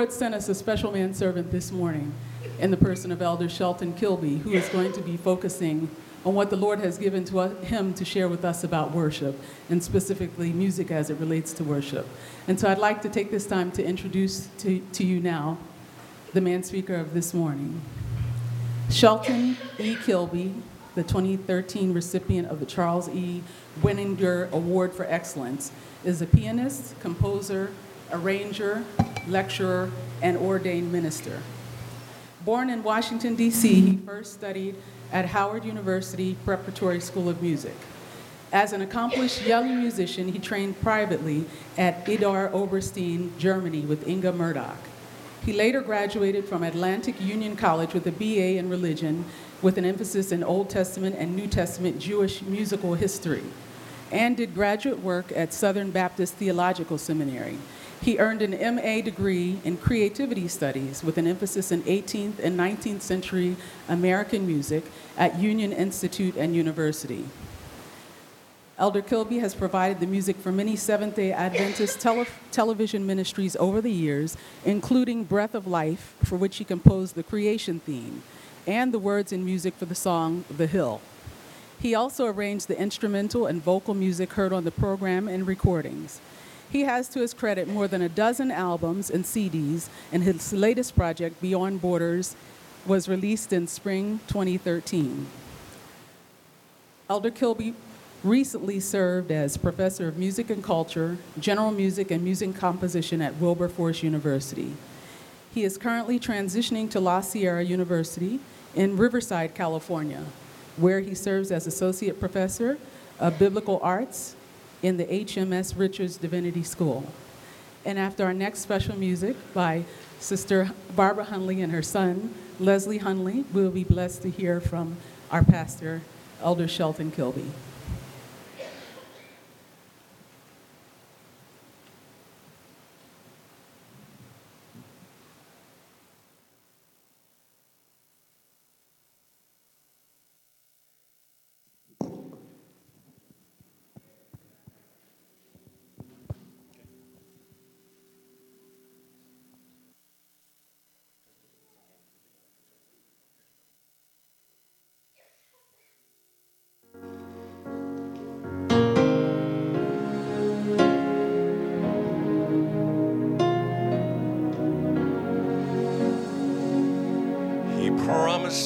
Lord sent us a special manservant this morning in the person of Elder Shelton Kilby, who is going to be focusing on what the Lord has given to us, him to share with us about worship, and specifically music as it relates to worship. And so I'd like to take this time to introduce to, to you now the man speaker of this morning. Shelton E. Kilby, the 2013 recipient of the Charles E. Weniger Award for Excellence, is a pianist, composer, arranger, lecturer, and ordained minister. Born in Washington, D.C., he first studied at Howard University Preparatory School of Music. As an accomplished young musician, he trained privately at Idar Oberstein, Germany, with Inga Murdoch. He later graduated from Atlantic Union College with a BA in religion with an emphasis in Old Testament and New Testament Jewish musical history, and did graduate work at Southern Baptist Theological Seminary. He earned an MA degree in creativity studies with an emphasis in 18th and 19th century American music at Union Institute and University. Elder Kilby has provided the music for many Seventh day Adventist tele- television ministries over the years, including Breath of Life, for which he composed the creation theme, and the words and music for the song The Hill. He also arranged the instrumental and vocal music heard on the program and recordings. He has to his credit more than a dozen albums and CDs, and his latest project, Beyond Borders, was released in spring 2013. Elder Kilby recently served as professor of music and culture, general music, and music composition at Wilberforce University. He is currently transitioning to La Sierra University in Riverside, California, where he serves as associate professor of biblical arts in the HMS Richards Divinity School. And after our next special music by Sister Barbara Hunley and her son, Leslie Hunley, we'll be blessed to hear from our pastor, Elder Shelton Kilby.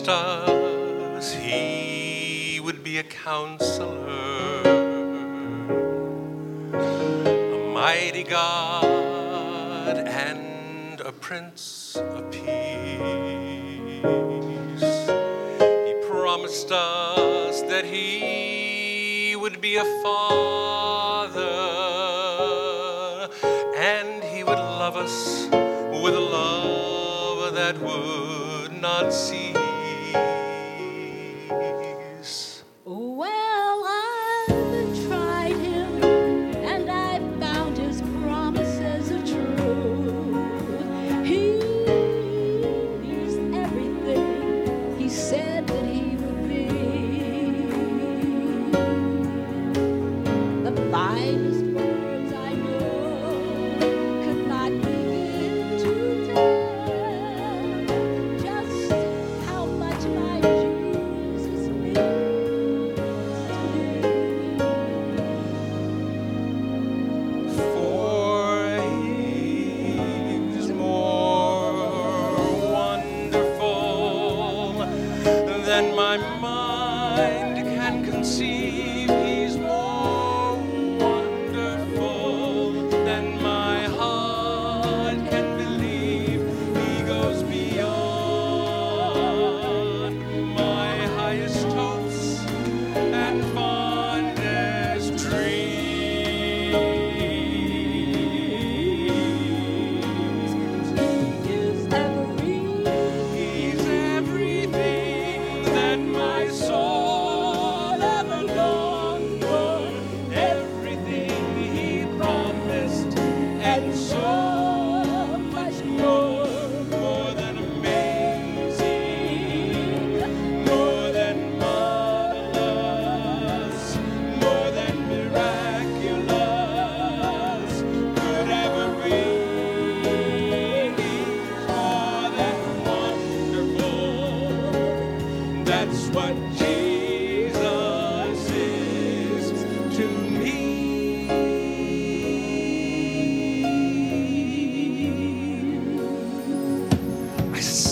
He would be a counselor, a mighty God, and a prince of peace. He promised us that he would be a father, and he would love us with a love that would not cease.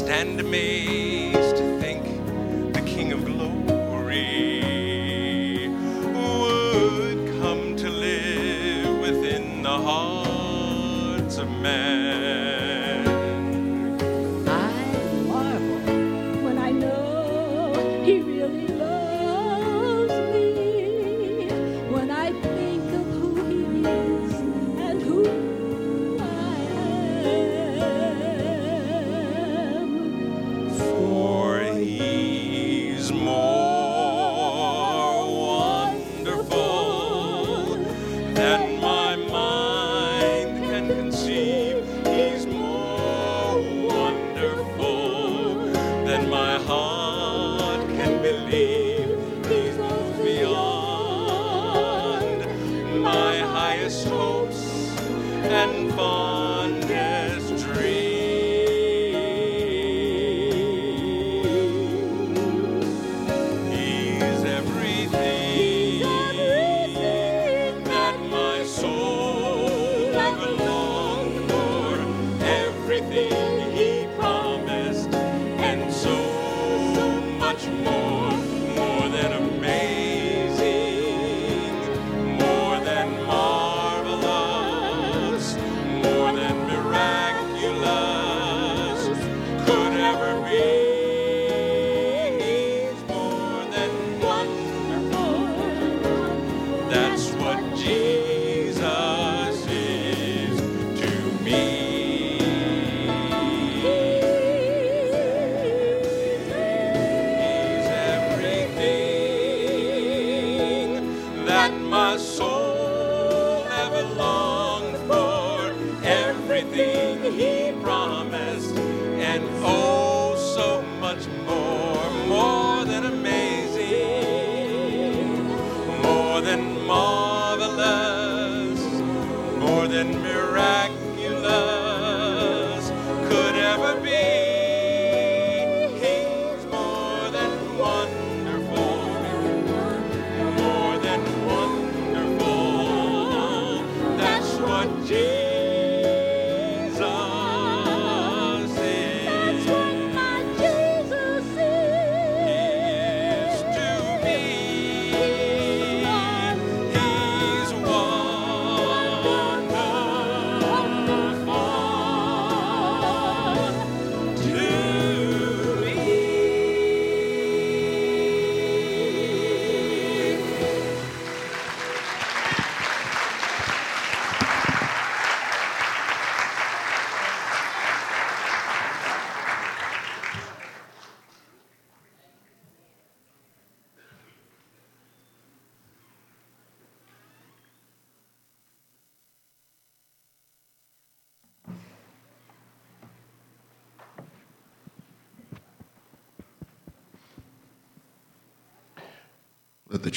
Stand amazed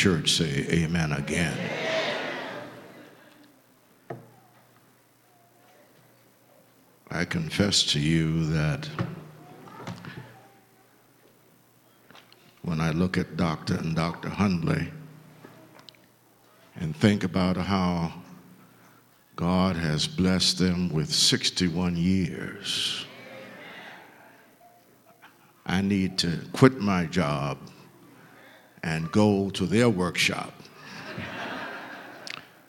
church say amen again. I confess to you that when I look at Dr. and Dr. Hundley and think about how God has blessed them with 61 years, I need to quit my job and go to their workshop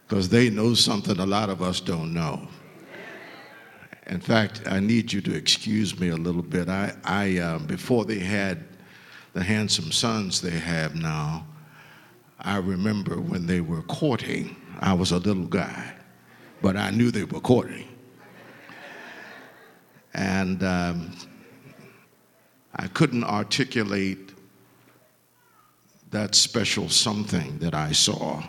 because they know something a lot of us don't know. In fact, I need you to excuse me a little bit. I, I um, before they had the handsome sons they have now, I remember when they were courting. I was a little guy, but I knew they were courting, and um, I couldn't articulate that special something that I saw.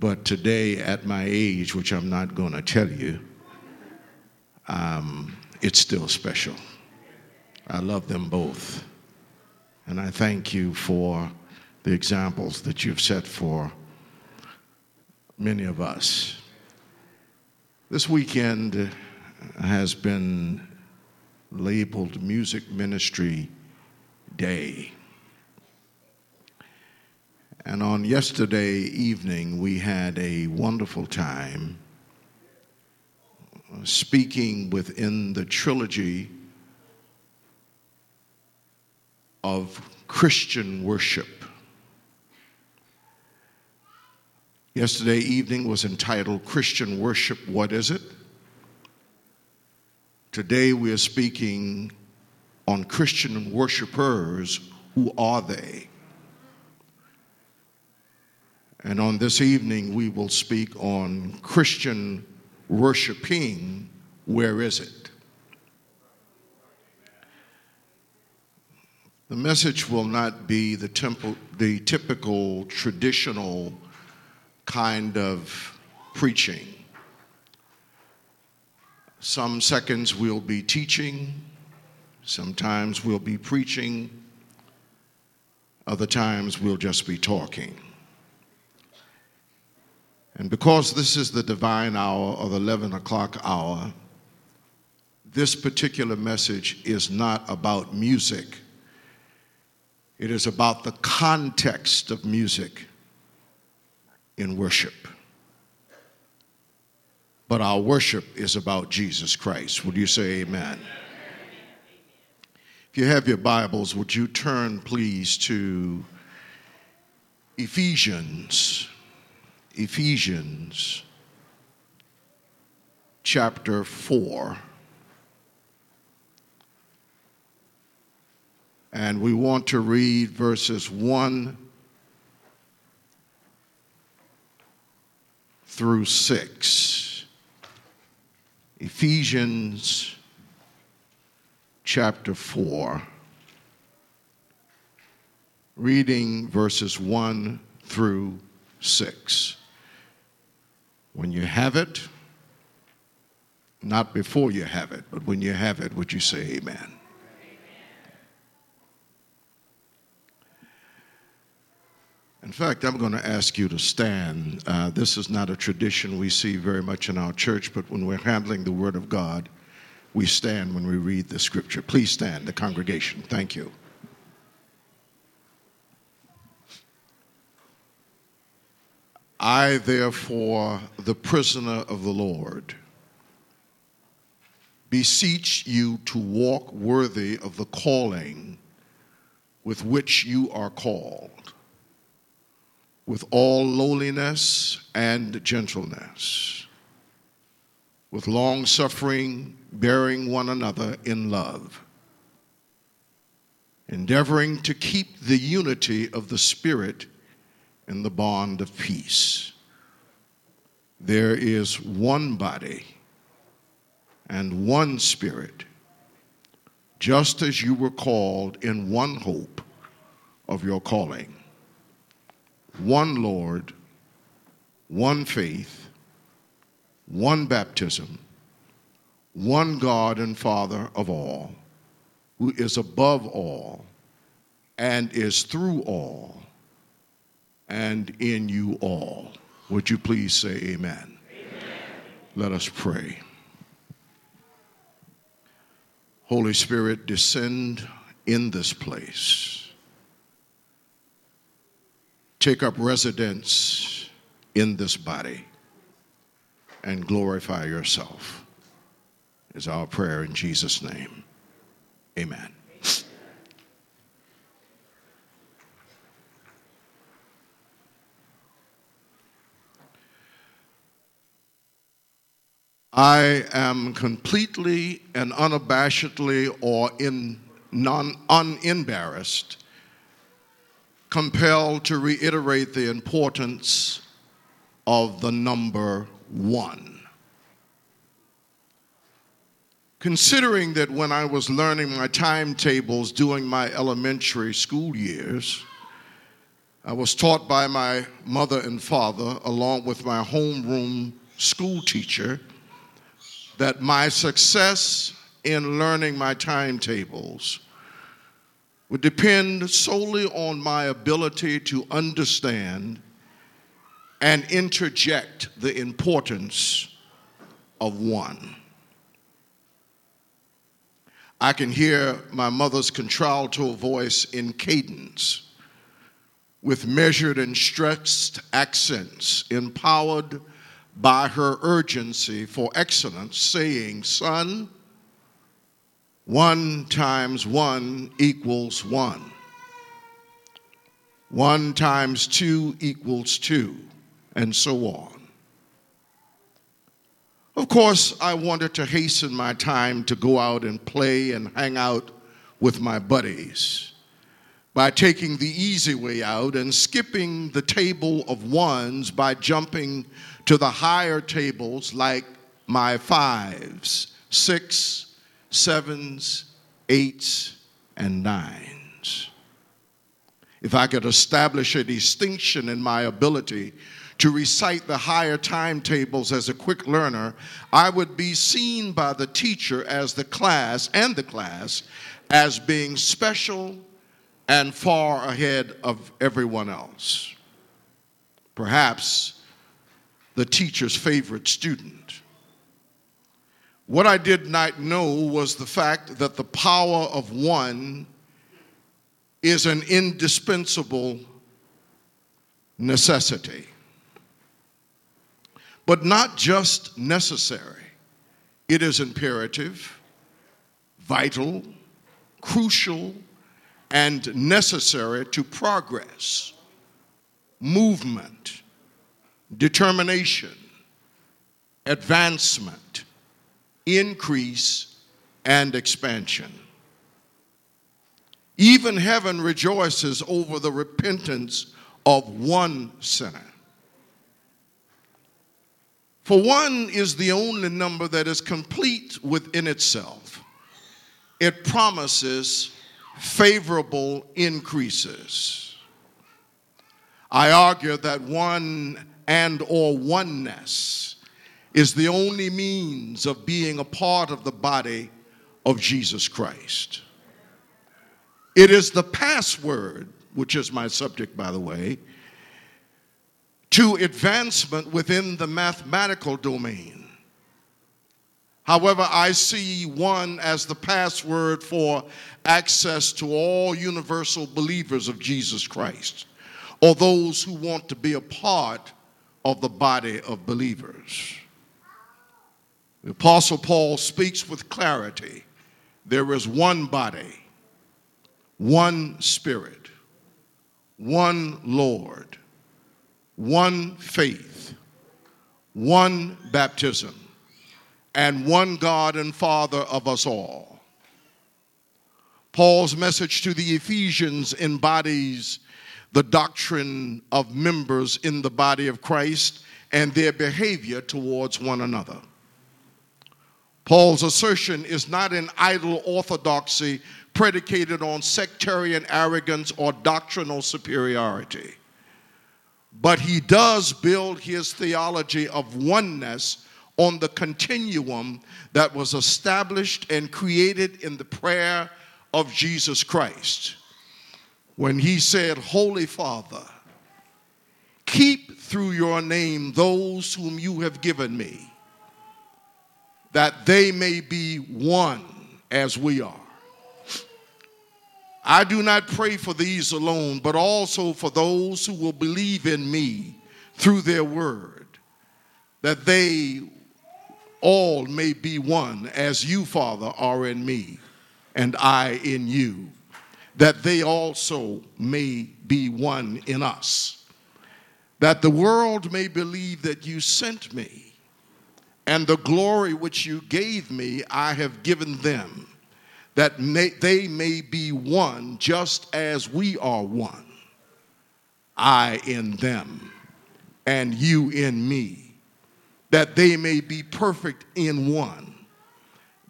But today, at my age, which I'm not going to tell you, um, it's still special. I love them both. And I thank you for the examples that you've set for many of us. This weekend has been labeled Music Ministry Day. And on yesterday evening, we had a wonderful time speaking within the trilogy of Christian worship. Yesterday evening was entitled Christian Worship What Is It? Today we are speaking on Christian worshipers Who Are They? And on this evening, we will speak on Christian worshiping. Where is it? The message will not be the, temple, the typical traditional kind of preaching. Some seconds we'll be teaching, sometimes we'll be preaching, other times we'll just be talking. And because this is the divine hour or the 11 o'clock hour, this particular message is not about music. It is about the context of music in worship. But our worship is about Jesus Christ. Would you say amen? If you have your Bibles, would you turn, please, to Ephesians? Ephesians chapter 4. And we want to read verses 1 through 6. Ephesians chapter 4, reading verses 1 through 6. When you have it, not before you have it, but when you have it, would you say amen? In fact, I'm going to ask you to stand. Uh, this is not a tradition we see very much in our church, but when we're handling the Word of God, we stand when we read the Scripture. Please stand, the congregation. Thank you. I, therefore, the prisoner of the Lord, beseech you to walk worthy of the calling with which you are called with all lowliness and gentleness, with long suffering, bearing one another in love, endeavoring to keep the unity of the Spirit in the bond of peace. There is one body and one Spirit, just as you were called in one hope of your calling one Lord, one faith, one baptism, one God and Father of all, who is above all and is through all and in you all. Would you please say amen? amen? Let us pray. Holy Spirit, descend in this place take up residence in this body and glorify yourself, is our prayer in Jesus' name. Amen. I am completely and unabashedly or in non unembarrassed compelled to reiterate the importance of the number one. Considering that when I was learning my timetables during my elementary school years, I was taught by my mother and father, along with my homeroom school teacher, that my success in learning my timetables would depend solely on my ability to understand and interject the importance of one. I can hear my mother's contralto voice in cadence with measured and stressed accents, empowered by her urgency for excellence, saying, Son, one times one equals one. One times two equals two, and so on. Of course, I wanted to hasten my time to go out and play and hang out with my buddies by taking the easy way out and skipping the table of ones by jumping to the higher tables like my fives, six, sevens, eights, and nines. If I could establish a distinction in my ability to recite the higher timetables as a quick learner, I would be seen by the teacher as the class and the class as being special and far ahead of everyone else. Perhaps the teacher's favorite student. What I did not know was the fact that the power of one is an indispensable necessity. But not just necessary, it is imperative, vital, crucial, and necessary to progress, movement, determination, advancement, increase, and expansion. Even heaven rejoices over the repentance of one sinner. For one is the only number that is complete within itself. It promises favorable increases. I argue that one and or oneness is the only means of being a part of the body of Jesus Christ. It is the password, which is my subject, by the way, to advancement within the mathematical domain. However, I see one as the password for access to all universal believers of Jesus Christ, or those who want to be a part of the body of believers. The Apostle Paul speaks with clarity there is one body, one spirit, one Lord one faith, one baptism, and one God and Father of us all. Paul's message to the Ephesians embodies the doctrine of members in the body of Christ and their behavior towards one another. Paul's assertion is not an idle orthodoxy predicated on sectarian arrogance or doctrinal superiority. But he does build his theology of oneness on the continuum that was established and created in the prayer of Jesus Christ when he said, Holy Father, keep through your name those whom you have given me, that they may be one as we are. I do not pray for these alone, but also for those who will believe in me through their word, that they all may be one, as you, Father, are in me, and I in you, that they also may be one in us, that the world may believe that you sent me, and the glory which you gave me, I have given them that may, they may be one just as we are one. I in them, and you in me, that they may be perfect in one,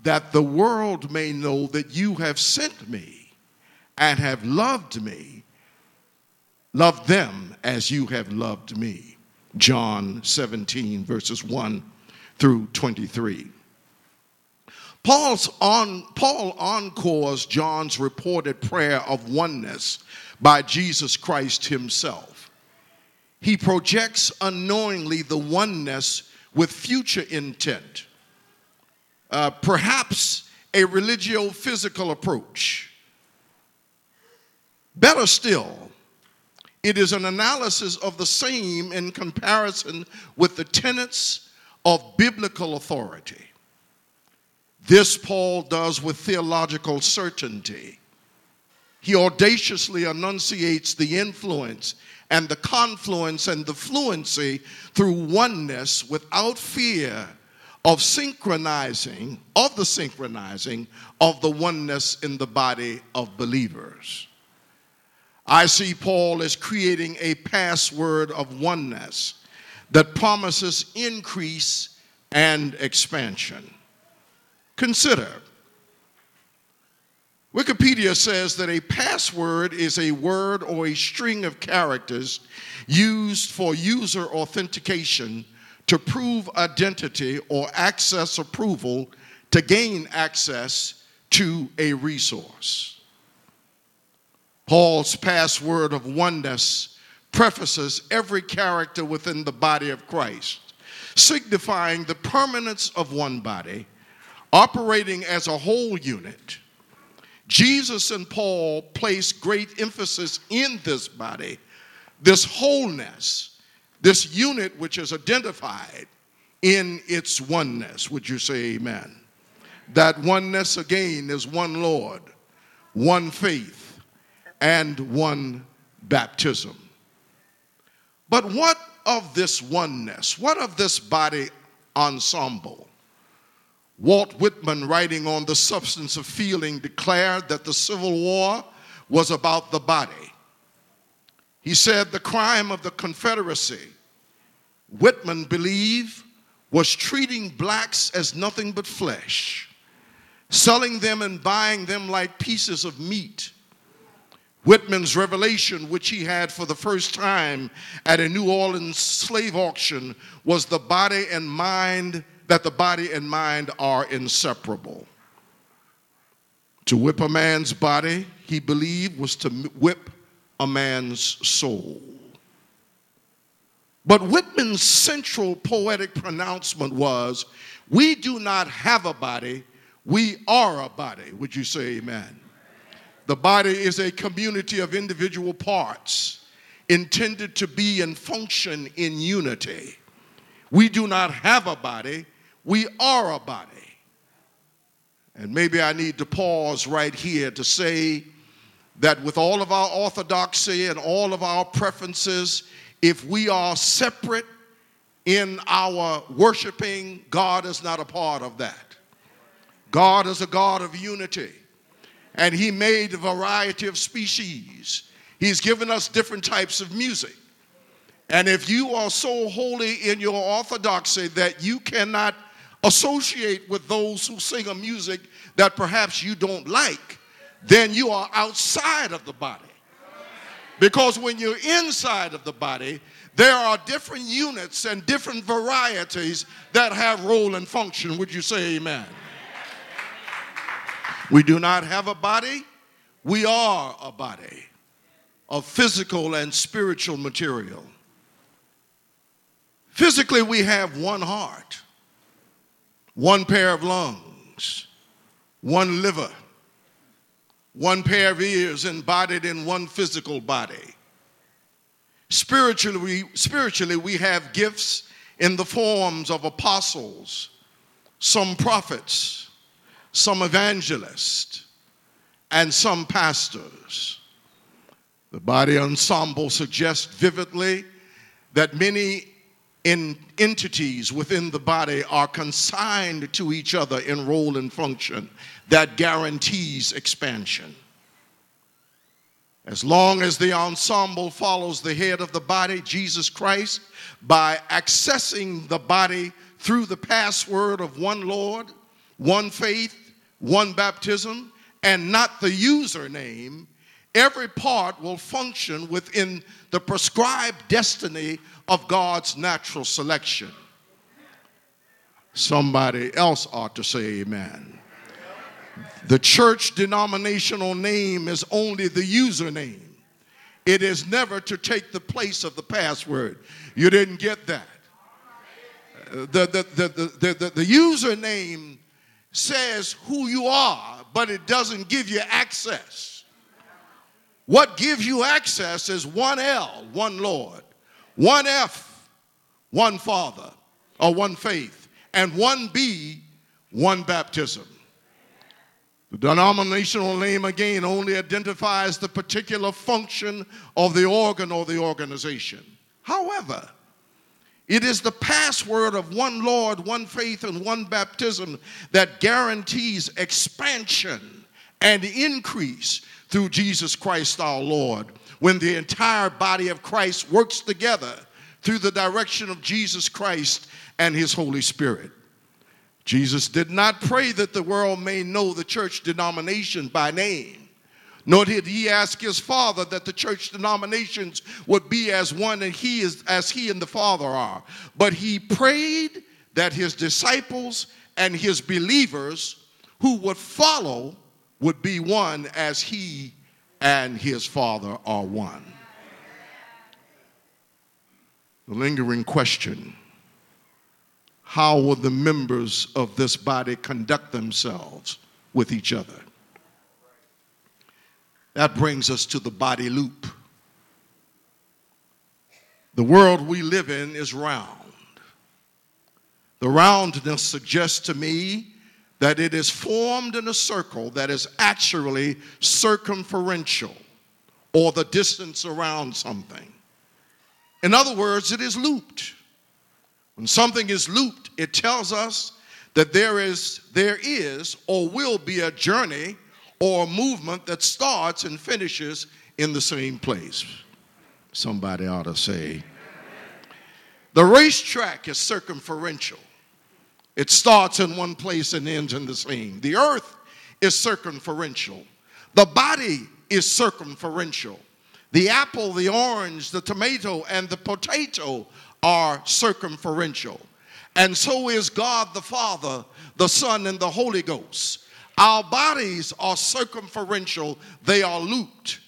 that the world may know that you have sent me and have loved me, loved them as you have loved me. John 17, verses 1 through 23. Paul's on, Paul encores John's reported prayer of oneness by Jesus Christ himself. He projects unknowingly the oneness with future intent, uh, perhaps a religio physical approach. Better still, it is an analysis of the same in comparison with the tenets of biblical authority. This Paul does with theological certainty. he audaciously enunciates the influence and the confluence and the fluency through oneness without fear of synchronizing, of the synchronizing of the oneness in the body of believers. I see Paul as creating a password of oneness that promises increase and expansion. Consider Wikipedia says that a password is a word or a string of characters used for user authentication to prove identity or access approval to gain access to a resource. Paul's password of oneness prefaces every character within the body of Christ, signifying the permanence of one body, operating as a whole unit Jesus and Paul place great emphasis in this body, this wholeness, this unit which is identified in its oneness. Would you say amen? That oneness again is one Lord, one faith, and one baptism. But what of this oneness? What of this body ensemble? Walt Whitman, writing on the substance of feeling, declared that the Civil War was about the body. He said the crime of the Confederacy, Whitman believed, was treating blacks as nothing but flesh, selling them and buying them like pieces of meat. Whitman's revelation, which he had for the first time at a New Orleans slave auction, was the body and mind that the body and mind are inseparable. To whip a man's body, he believed, was to whip a man's soul. But Whitman's central poetic pronouncement was We do not have a body, we are a body. Would you say amen? The body is a community of individual parts intended to be and function in unity. We do not have a body, we are a body. And maybe I need to pause right here to say that with all of our orthodoxy and all of our preferences, if we are separate in our worshiping, God is not a part of that. God is a God of unity, and He made a variety of species. He's given us different types of music. And if you are so holy in your orthodoxy that you cannot associate with those who sing a music that perhaps you don't like, then you are outside of the body. Because when you're inside of the body, there are different units and different varieties that have role and function. Would you say amen? We do not have a body, we are a body of physical and spiritual material. Physically, we have one heart one pair of lungs, one liver, one pair of ears embodied in one physical body. Spiritually, we, spiritually, we have gifts in the forms of apostles, some prophets, some evangelists, and some pastors. The body ensemble suggests vividly that many in entities within the body are consigned to each other in role and function that guarantees expansion. As long as the ensemble follows the head of the body, Jesus Christ, by accessing the body through the password of one Lord, one faith, one baptism, and not the username, every part will function within the prescribed destiny of God's natural selection. Somebody else ought to say amen. The church denominational name is only the username. It is never to take the place of the password. You didn't get that. The, the, the, the, the, the username says who you are, but it doesn't give you access. What gives you access is one L, one Lord one F, one Father, or one faith, and one B, one baptism. The denominational name, again, only identifies the particular function of the organ or the organization. However, it is the password of one Lord, one faith, and one baptism that guarantees expansion and increase through Jesus Christ our Lord when the entire body of Christ works together through the direction of Jesus Christ and his Holy Spirit. Jesus did not pray that the world may know the church denomination by name, nor did he ask his Father that the church denominations would be as one and he is as he and the Father are. But he prayed that his disciples and his believers who would follow would be one as he and his Father are one. The lingering question how will the members of this body conduct themselves with each other? That brings us to the body loop. The world we live in is round. The roundness suggests to me that it is formed in a circle that is actually circumferential or the distance around something. In other words, it is looped. When something is looped, it tells us that there is, there is or will be a journey or a movement that starts and finishes in the same place. Somebody ought to say, the racetrack is circumferential. It starts in one place and ends in the same. The earth is circumferential. The body is circumferential. The apple, the orange, the tomato, and the potato are circumferential. And so is God the Father, the Son, and the Holy Ghost. Our bodies are circumferential, they are looped.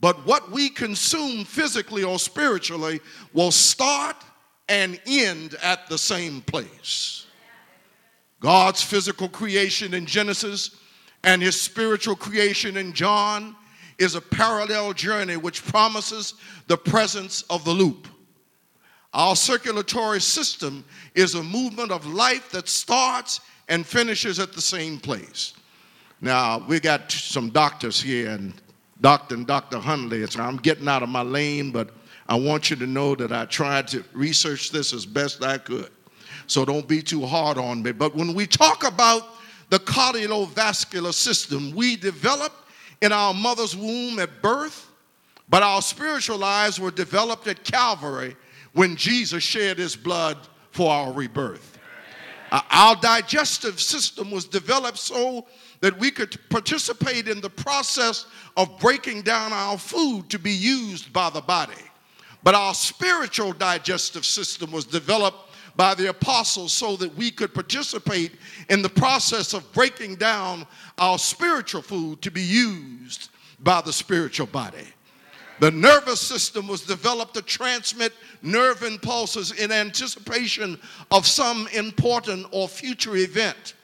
But what we consume physically or spiritually will start and end at the same place. God's physical creation in Genesis and his spiritual creation in John is a parallel journey which promises the presence of the loop. Our circulatory system is a movement of life that starts and finishes at the same place. Now, we got some doctors here, and Dr. and Dr. Hundley, so I'm getting out of my lane, but I want you to know that I tried to research this as best I could. So don't be too hard on me. But when we talk about the cardiovascular system, we develop in our mother's womb at birth, but our spiritual lives were developed at Calvary when Jesus shed his blood for our rebirth. Uh, our digestive system was developed so that we could participate in the process of breaking down our food to be used by the body. But our spiritual digestive system was developed by the apostles so that we could participate in the process of breaking down our spiritual food to be used by the spiritual body. The nervous system was developed to transmit nerve impulses in anticipation of some important or future event.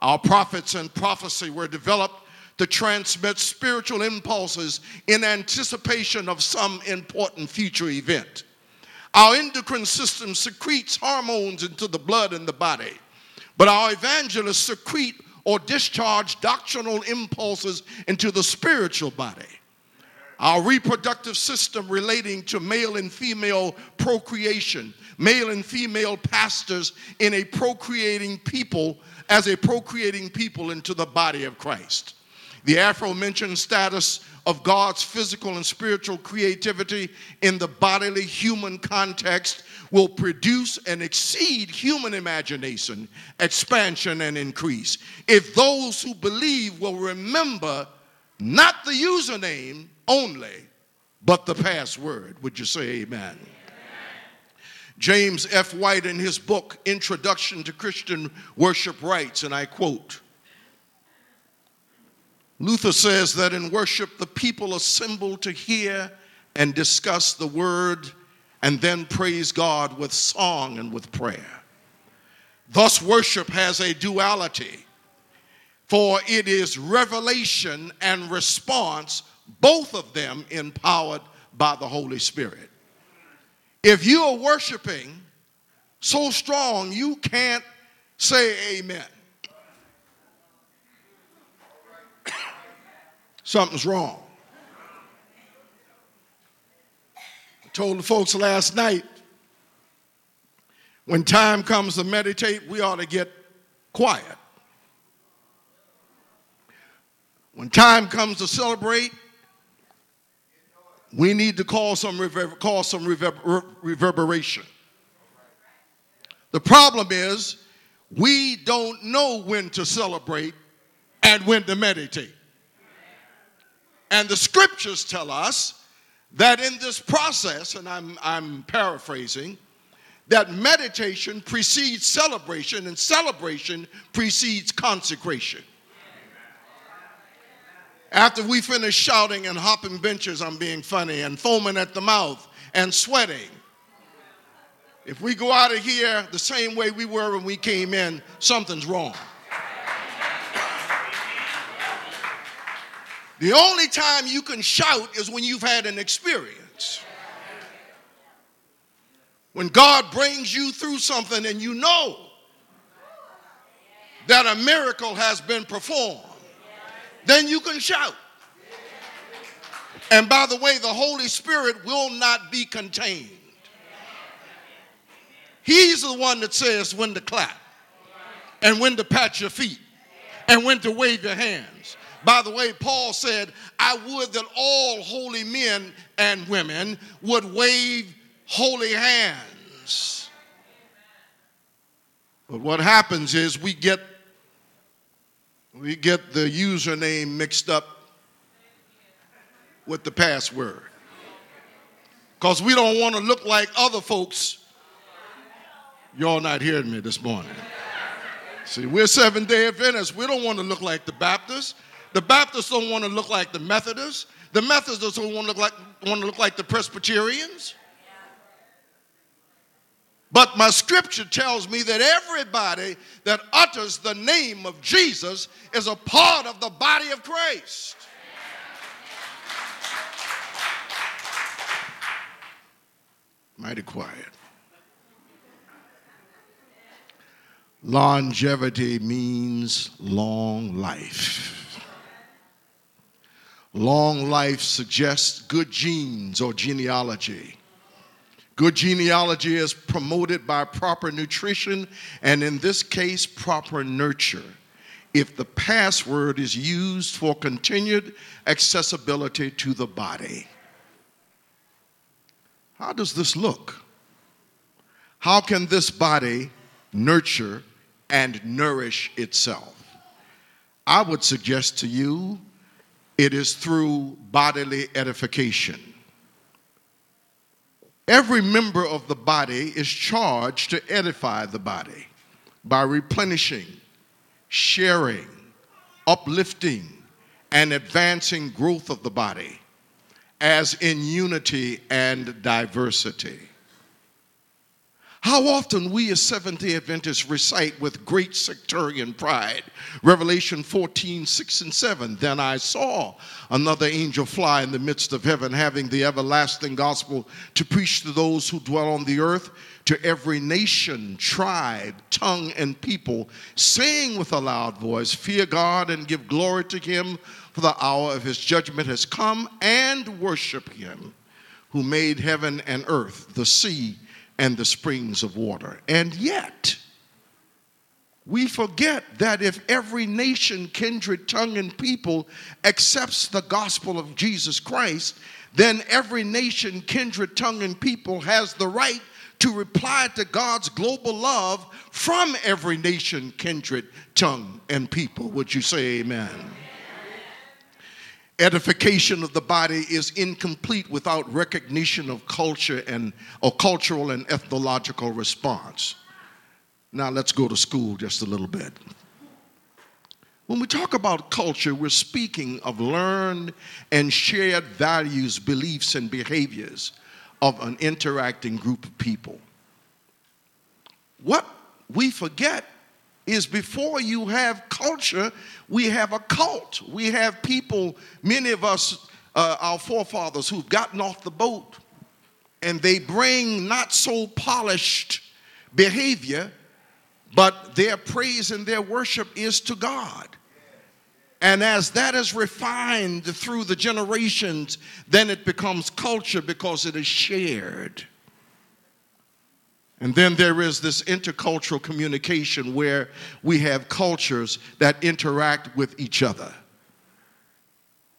Our prophets and prophecy were developed to transmit spiritual impulses in anticipation of some important future event. Our endocrine system secretes hormones into the blood and the body, but our evangelists secrete or discharge doctrinal impulses into the spiritual body our reproductive system relating to male and female procreation, male and female pastors in a procreating people as a procreating people into the body of Christ. The aforementioned status of God's physical and spiritual creativity in the bodily human context will produce and exceed human imagination, expansion, and increase. If those who believe will remember not the username, only, but the password. Would you say amen? amen? James F. White, in his book, Introduction to Christian Worship, writes, and I quote Luther says that in worship, the people assemble to hear and discuss the word and then praise God with song and with prayer. Thus, worship has a duality, for it is revelation and response both of them empowered by the Holy Spirit. If you are worshiping so strong you can't say amen. something's wrong. I told the folks last night when time comes to meditate, we ought to get quiet. When time comes to celebrate, we need to call some, rever- some rever- reverberation. The problem is, we don't know when to celebrate and when to meditate. And the scriptures tell us that in this process, and I'm, I'm paraphrasing, that meditation precedes celebration and celebration precedes consecration. After we finish shouting and hopping benches, I'm being funny, and foaming at the mouth and sweating, if we go out of here the same way we were when we came in, something's wrong. The only time you can shout is when you've had an experience. When God brings you through something and you know that a miracle has been performed, then you can shout. And by the way, the Holy Spirit will not be contained. He's the one that says when to clap and when to pat your feet and when to wave your hands. By the way, Paul said, I would that all holy men and women would wave holy hands. But what happens is we get we get the username mixed up with the password. Because we don't want to look like other folks. Y'all not hearing me this morning. See, we're seven day Adventists. We don't want to look like the Baptists. The Baptists don't want to look like the Methodists. The Methodists don't want to look like, want to look like the Presbyterians. But my scripture tells me that everybody that utters the name of Jesus is a part of the body of Christ. Mighty quiet. Longevity means long life. Long life suggests good genes or genealogy. Good genealogy is promoted by proper nutrition and, in this case, proper nurture. If the password is used for continued accessibility to the body. How does this look? How can this body nurture and nourish itself? I would suggest to you it is through bodily edification. Every member of the body is charged to edify the body by replenishing, sharing, uplifting, and advancing growth of the body as in unity and diversity. How often we as Seventh day Adventists recite with great sectarian pride Revelation 14, 6 and 7. Then I saw another angel fly in the midst of heaven, having the everlasting gospel to preach to those who dwell on the earth, to every nation, tribe, tongue, and people, saying with a loud voice, Fear God and give glory to him, for the hour of his judgment has come, and worship him who made heaven and earth, the sea, and the springs of water. And yet, we forget that if every nation, kindred, tongue, and people accepts the gospel of Jesus Christ, then every nation, kindred, tongue, and people has the right to reply to God's global love from every nation, kindred, tongue, and people. Would you say amen? Edification of the body is incomplete without recognition of culture and or cultural and ethnological response. Now let's go to school just a little bit. When we talk about culture, we're speaking of learned and shared values, beliefs, and behaviors of an interacting group of people. What we forget is before you have culture, we have a cult. We have people, many of us, uh, our forefathers, who've gotten off the boat and they bring not so polished behavior, but their praise and their worship is to God. And as that is refined through the generations, then it becomes culture because it is shared. And then there is this intercultural communication where we have cultures that interact with each other.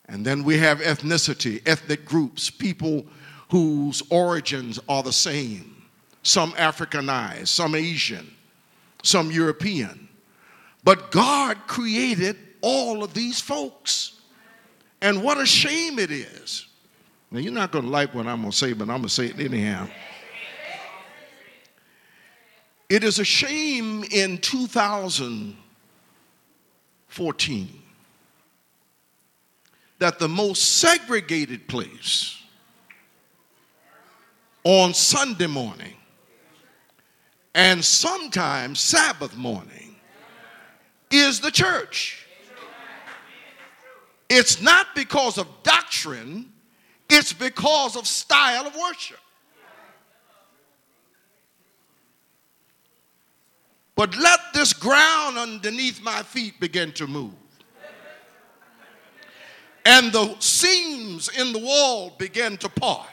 And then we have ethnicity, ethnic groups, people whose origins are the same. Some Africanized, some Asian, some European. But God created all of these folks. And what a shame it is. Now, you're not going to like what I'm going to say, but I'm going to say it anyhow. It is a shame in 2014 that the most segregated place on Sunday morning and sometimes Sabbath morning is the church. It's not because of doctrine, it's because of style of worship. But let this ground underneath my feet begin to move. And the seams in the wall begin to part.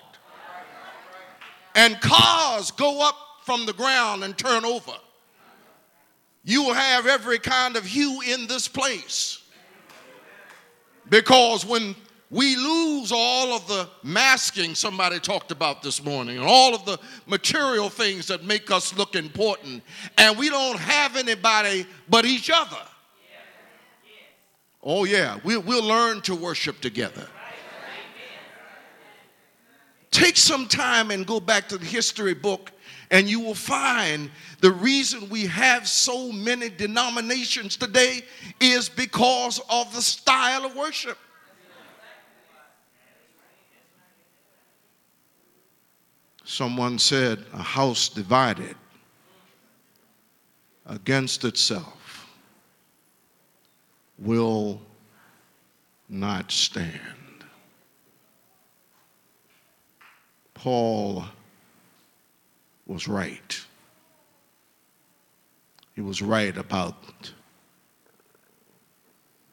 And cars go up from the ground and turn over. You will have every kind of hue in this place. Because when we lose all of the masking somebody talked about this morning and all of the material things that make us look important. And we don't have anybody but each other. Oh yeah we, we'll learn to worship together. Take some time and go back to the history book and you will find the reason we have so many denominations today is because of the style of worship Someone said, a house divided against itself will not stand. Paul was right. He was right about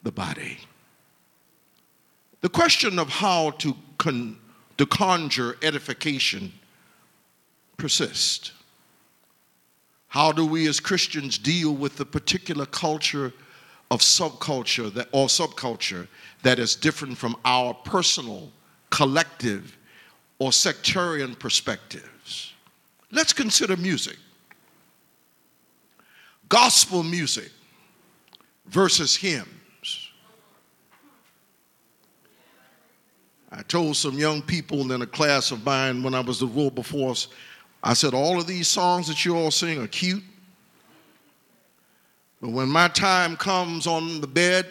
the body. The question of how to, con- to conjure edification persist? How do we as Christians deal with the particular culture of subculture that, or subculture that is different from our personal, collective, or sectarian perspectives? Let's consider music. Gospel music versus hymns. I told some young people in a class of mine when I was the Wilberforce I said, All of these songs that you all sing are cute. But when my time comes on the bed,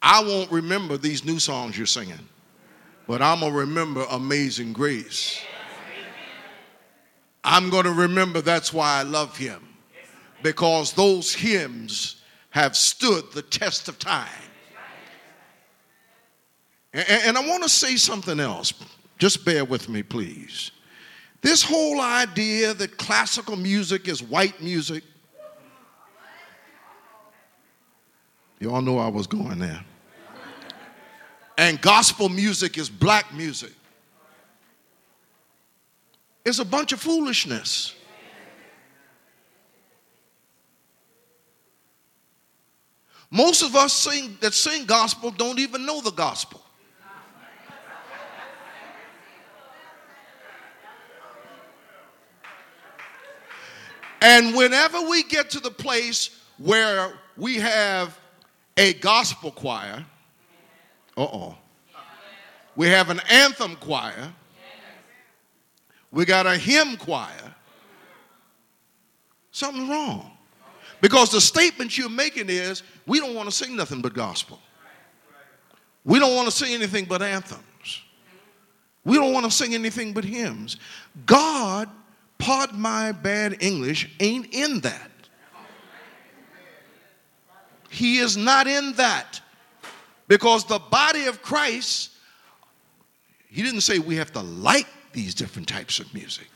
I won't remember these new songs you're singing, but I'm going to remember Amazing Grace. I'm going to remember that's why I love him, because those hymns have stood the test of time. And, and I want to say something else. Just bear with me, please. This whole idea that classical music is white music, you all know I was going there. And gospel music is black music. It's a bunch of foolishness. Most of us sing, that sing gospel don't even know the gospel. And whenever we get to the place where we have a gospel choir, uh oh, we have an anthem choir, we got a hymn choir, something's wrong. Because the statement you're making is we don't want to sing nothing but gospel. We don't want to sing anything but anthems. We don't want to sing anything but hymns. God pardon my bad English, ain't in that. He is not in that. Because the body of Christ, he didn't say we have to like these different types of music.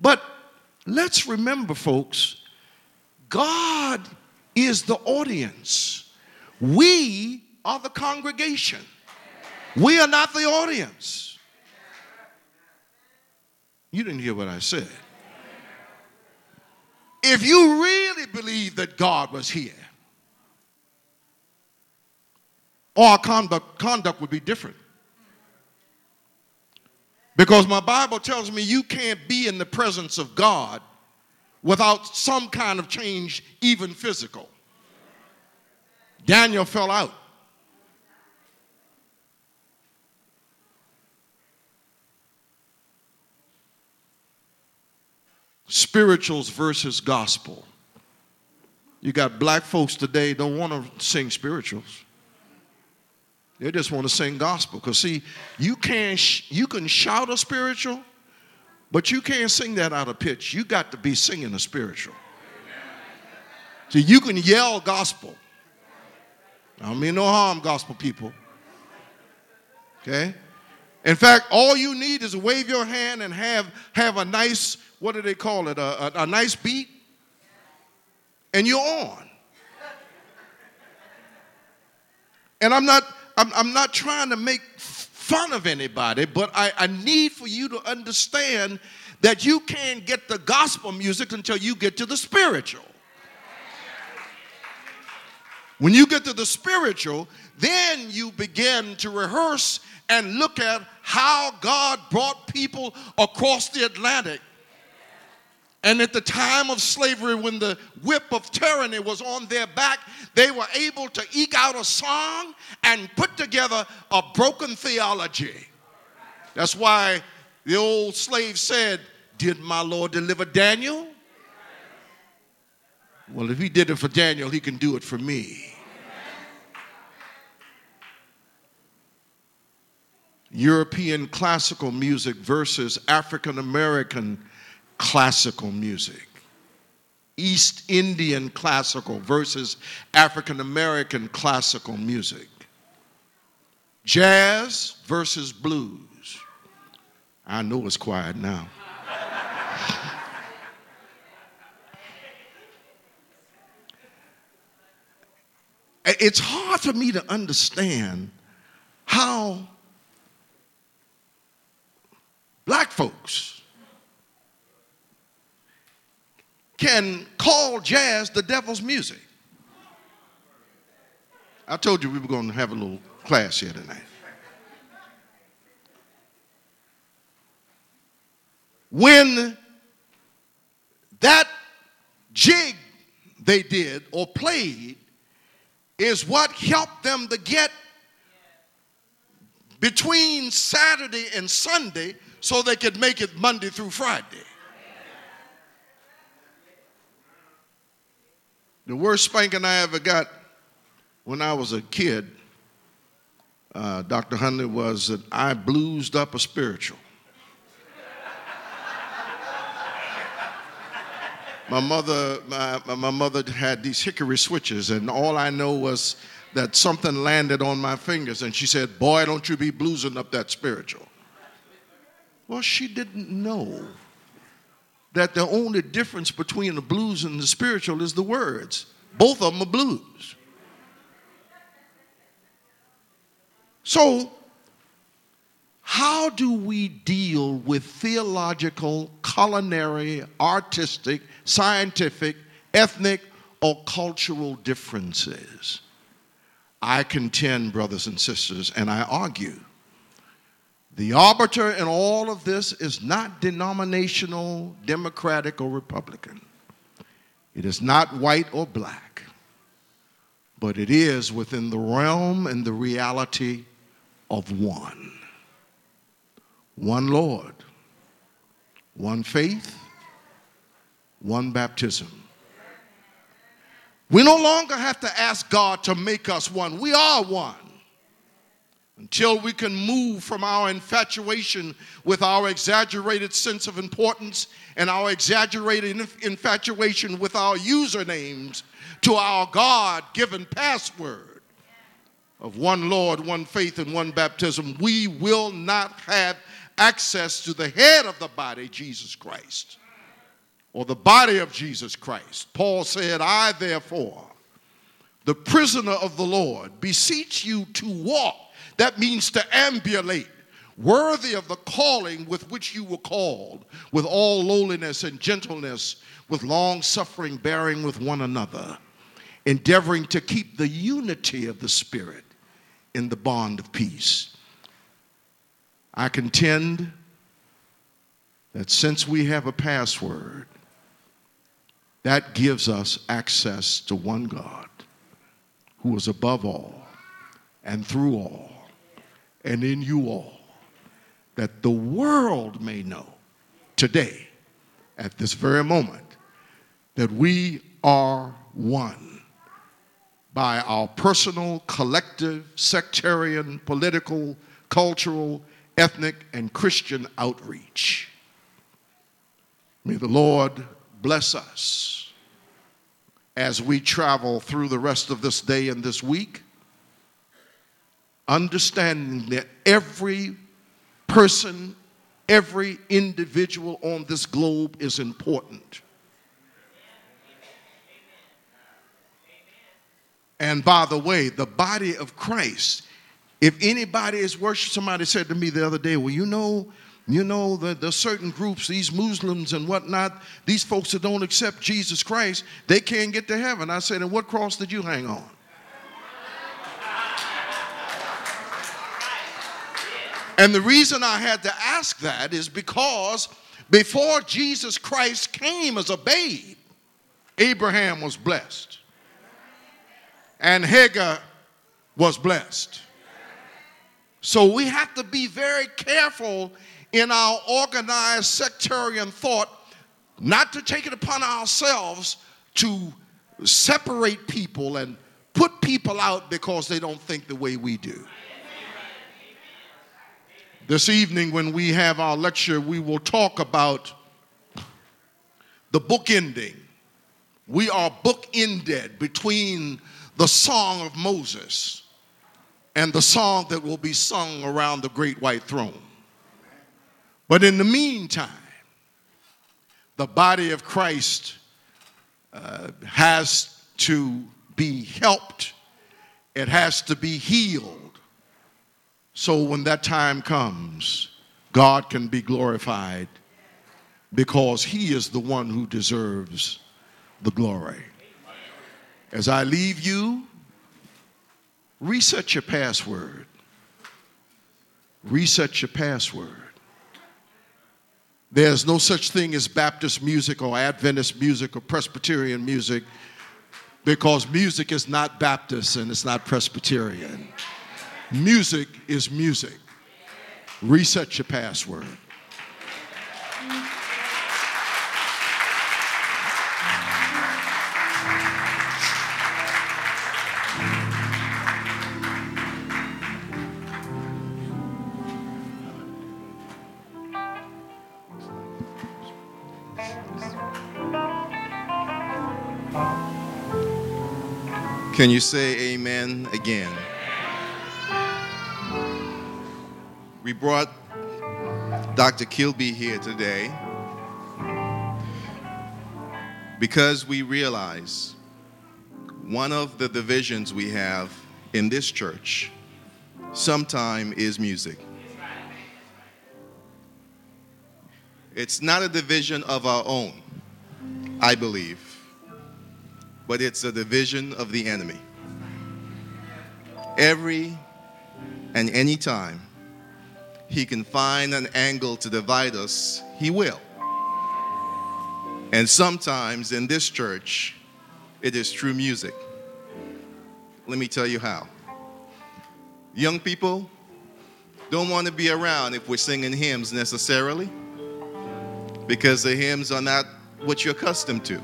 But let's remember, folks, God is the audience We are the congregation. We are not the audience. You didn't hear what I said. If you really believe that God was here, our conduct, conduct would be different. Because my Bible tells me you can't be in the presence of God without some kind of change, even physical. Daniel fell out. Spirituals versus gospel. You got black folks today don't want to sing spirituals. They just want to sing gospel. Because see, you can sh- you can shout a spiritual, but you can't sing that out of pitch. You got to be singing a spiritual. See, you can yell gospel. I mean no harm, gospel people. Okay? In fact, all you need is to wave your hand and have, have a nice, what do they call it, a, a, a nice beat, and you're on. And I'm not, I'm, I'm not trying to make fun of anybody, but I, I need for you to understand that you can't get the gospel music until you get to the spiritual. When you get to the spiritual, then you begin to rehearse and look at how God brought people across the Atlantic. And at the time of slavery, when the whip of tyranny was on their back, they were able to eke out a song and put together a broken theology. That's why the old slave said, Did my Lord deliver Daniel? Well, if he did it for Daniel, he can do it for me. European classical music versus African American classical music. East Indian classical versus African American classical music. Jazz versus blues. I know it's quiet now. it's hard for me to understand how black folks can call jazz the devil's music. I told you we were going to have a little class here tonight. When that jig they did or played is what helped them to get between Saturday and Sunday so they could make it Monday through Friday. The worst spanking I ever got when I was a kid, uh, Dr. Huntley, was that I bluesed up a spiritual. my mother, my, my mother had these hickory switches, and all I know was that something landed on my fingers, and she said, "Boy, don't you be bluesing up that spiritual." Well, she didn't know that the only difference between the blues and the spiritual is the words. Both of them are blues. So, how do we deal with theological, culinary, artistic, scientific, ethnic, or cultural differences? I contend, brothers and sisters, and I argue the arbiter in all of this is not denominational, Democratic, or Republican. It is not white or black, but it is within the realm and the reality of one. One Lord, one faith, one baptism. We no longer have to ask God to make us one. We are one until we can move from our infatuation with our exaggerated sense of importance and our exaggerated infatuation with our usernames to our God given password of one Lord, one faith, and one baptism, we will not have access to the head of the body, Jesus Christ, or the body of Jesus Christ. Paul said, I therefore the prisoner of the Lord, beseech you to walk. That means to ambulate, worthy of the calling with which you were called, with all lowliness and gentleness, with long suffering, bearing with one another, endeavoring to keep the unity of the Spirit in the bond of peace. I contend that since we have a password, that gives us access to one God who is above all and through all and in you all, that the world may know today, at this very moment, that we are one by our personal, collective, sectarian, political, cultural, ethnic, and Christian outreach. May the Lord bless us as we travel through the rest of this day and this week, understanding that every person, every individual on this globe is important. And by the way, the body of Christ, if anybody is worshiping, somebody said to me the other day, well, you know, you know, the, the certain groups, these Muslims and whatnot, these folks that don't accept Jesus Christ, they can't get to heaven. I said, and what cross did you hang on? And the reason I had to ask that is because before Jesus Christ came as a babe, Abraham was blessed. And Hagar was blessed. So we have to be very careful in our organized sectarian thought not to take it upon ourselves to separate people and put people out because they don't think the way we do. This evening, when we have our lecture, we will talk about the book ending. We are book ended between the song of Moses and the song that will be sung around the great white throne. But in the meantime, the body of Christ uh, has to be helped, it has to be healed. So when that time comes, God can be glorified because He is the one who deserves the glory. As I leave you, reset your password. Reset your password. There's no such thing as Baptist music or Adventist music or Presbyterian music because music is not Baptist and it's not Presbyterian. Music is music. Reset your password. Can you say amen again? We brought Dr. Kilby here today because we realize one of the divisions we have in this church sometime is music. It's not a division of our own, I believe but it's a division of the enemy. Every and any time he can find an angle to divide us, he will. And sometimes in this church, it is through music. Let me tell you how. Young people don't want to be around if we're singing hymns necessarily, because the hymns are not what you're accustomed to.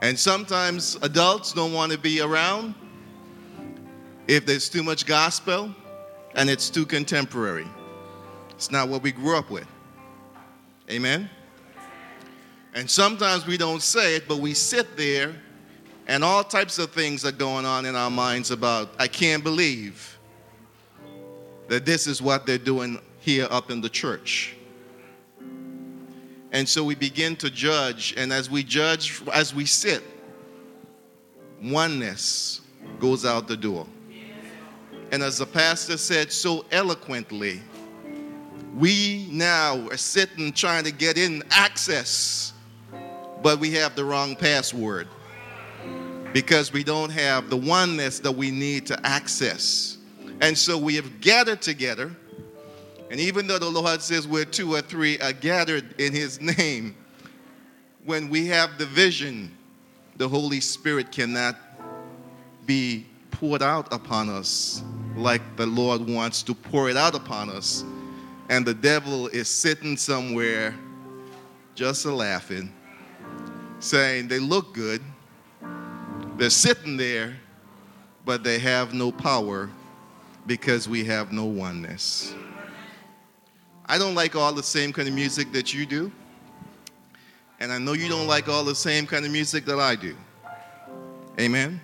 And sometimes adults don't want to be around if there's too much gospel and it's too contemporary. It's not what we grew up with. Amen? And sometimes we don't say it, but we sit there and all types of things are going on in our minds about, I can't believe that this is what they're doing here up in the church. And so we begin to judge, and as we judge, as we sit, oneness goes out the door. And as the pastor said so eloquently, we now are sitting trying to get in access, but we have the wrong password because we don't have the oneness that we need to access. And so we have gathered together. And even though the Lord says where two or three are gathered in His name, when we have the vision, the Holy Spirit cannot be poured out upon us like the Lord wants to pour it out upon us. And the devil is sitting somewhere just a laughing, saying, They look good. They're sitting there, but they have no power because we have no oneness. I don't like all the same kind of music that you do. And I know you don't like all the same kind of music that I do. Amen.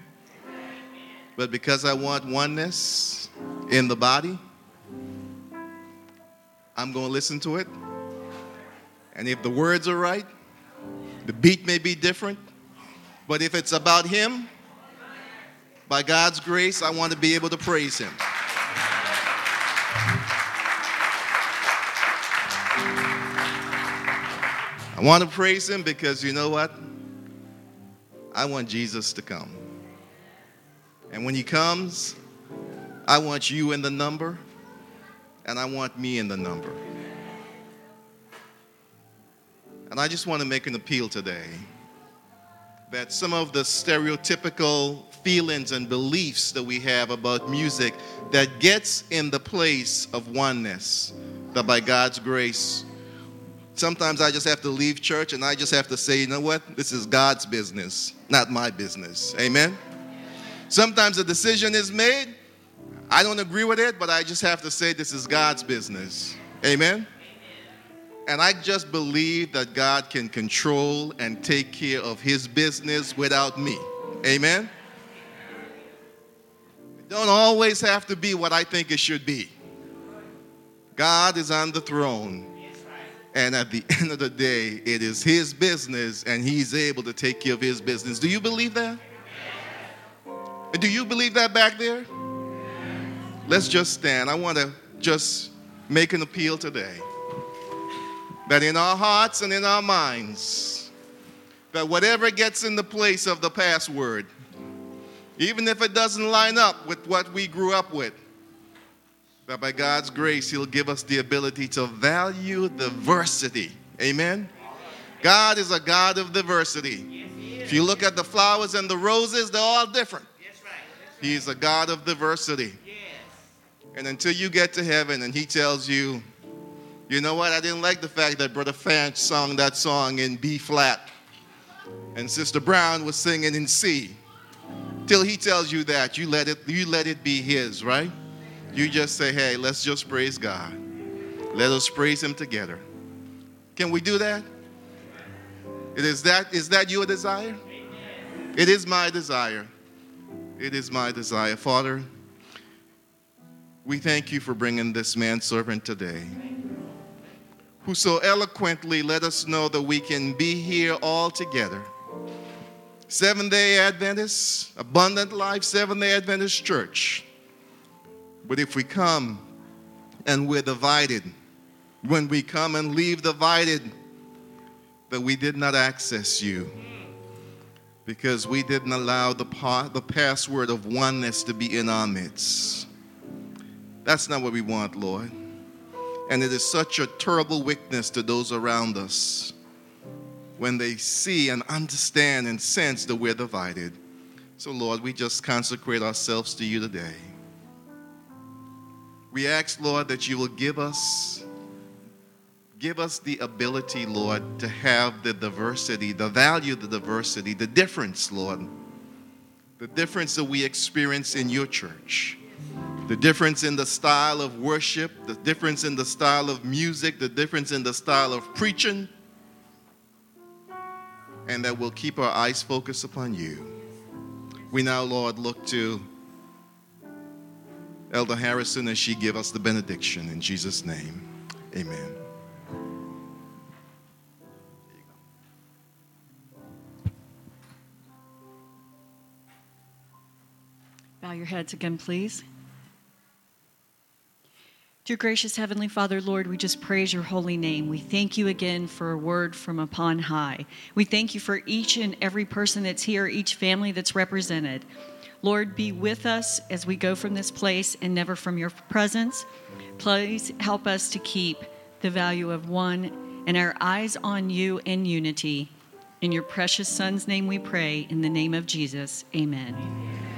But because I want oneness in the body, I'm going to listen to it. And if the words are right, the beat may be different, but if it's about Him, by God's grace, I want to be able to praise Him. I want to praise Him because you know what? I want Jesus to come. And when He comes, I want you in the number, and I want me in the number. And I just want to make an appeal today that some of the stereotypical feelings and beliefs that we have about music that gets in the place of oneness, that by God's grace, sometimes I just have to leave church and I just have to say, you know what? This is God's business, not my business. Amen? Sometimes a decision is made. I don't agree with it, but I just have to say this is God's business. Amen? And I just believe that God can control and take care of his business without me. Amen? It don't always have to be what I think it should be. God is on the throne. And at the end of the day, it is his business and he's able to take care of his business. Do you believe that? Do you believe that back there? Let's just stand. I want to just make an appeal today that in our hearts and in our minds, that whatever gets in the place of the password, even if it doesn't line up with what we grew up with, that by God's grace, He'll give us the ability to value diversity. Amen? God is a God of diversity. If you look at the flowers and the roses, they're all different. He's a God of diversity. And until you get to heaven and He tells you, you know what? I didn't like the fact that Brother Fanch sung that song in B flat and Sister Brown was singing in C. Till he tells you that, you let it, you let it be his, right? You just say, hey, let's just praise God. Let us praise him together. Can we do that? It is that is that your desire? It is my desire. It is my desire. Father, we thank you for bringing this man servant today who so eloquently let us know that we can be here all together. Seven day Adventists, Abundant Life, Seven day Adventist Church. But if we come and we're divided, when we come and leave divided, that we did not access you because we didn't allow the, the password of oneness to be in our midst. That's not what we want, Lord. And it is such a terrible witness to those around us when they see and understand and sense that we're divided. So, Lord, we just consecrate ourselves to you today. We ask, Lord, that you will give us give us the ability, Lord, to have the diversity, the value the diversity, the difference, Lord. The difference that we experience in your church the difference in the style of worship, the difference in the style of music, the difference in the style of preaching, and that we'll keep our eyes focused upon you. We now, Lord, look to Elder Harrison as she give us the benediction in Jesus' name. Amen. Bow your heads again, please. Dear gracious Heavenly Father, Lord, we just praise your holy name. We thank you again for a word from upon high. We thank you for each and every person that's here, each family that's represented. Lord, be with us as we go from this place and never from your presence. Please help us to keep the value of one and our eyes on you in unity. In your precious Son's name we pray, in the name of Jesus. Amen.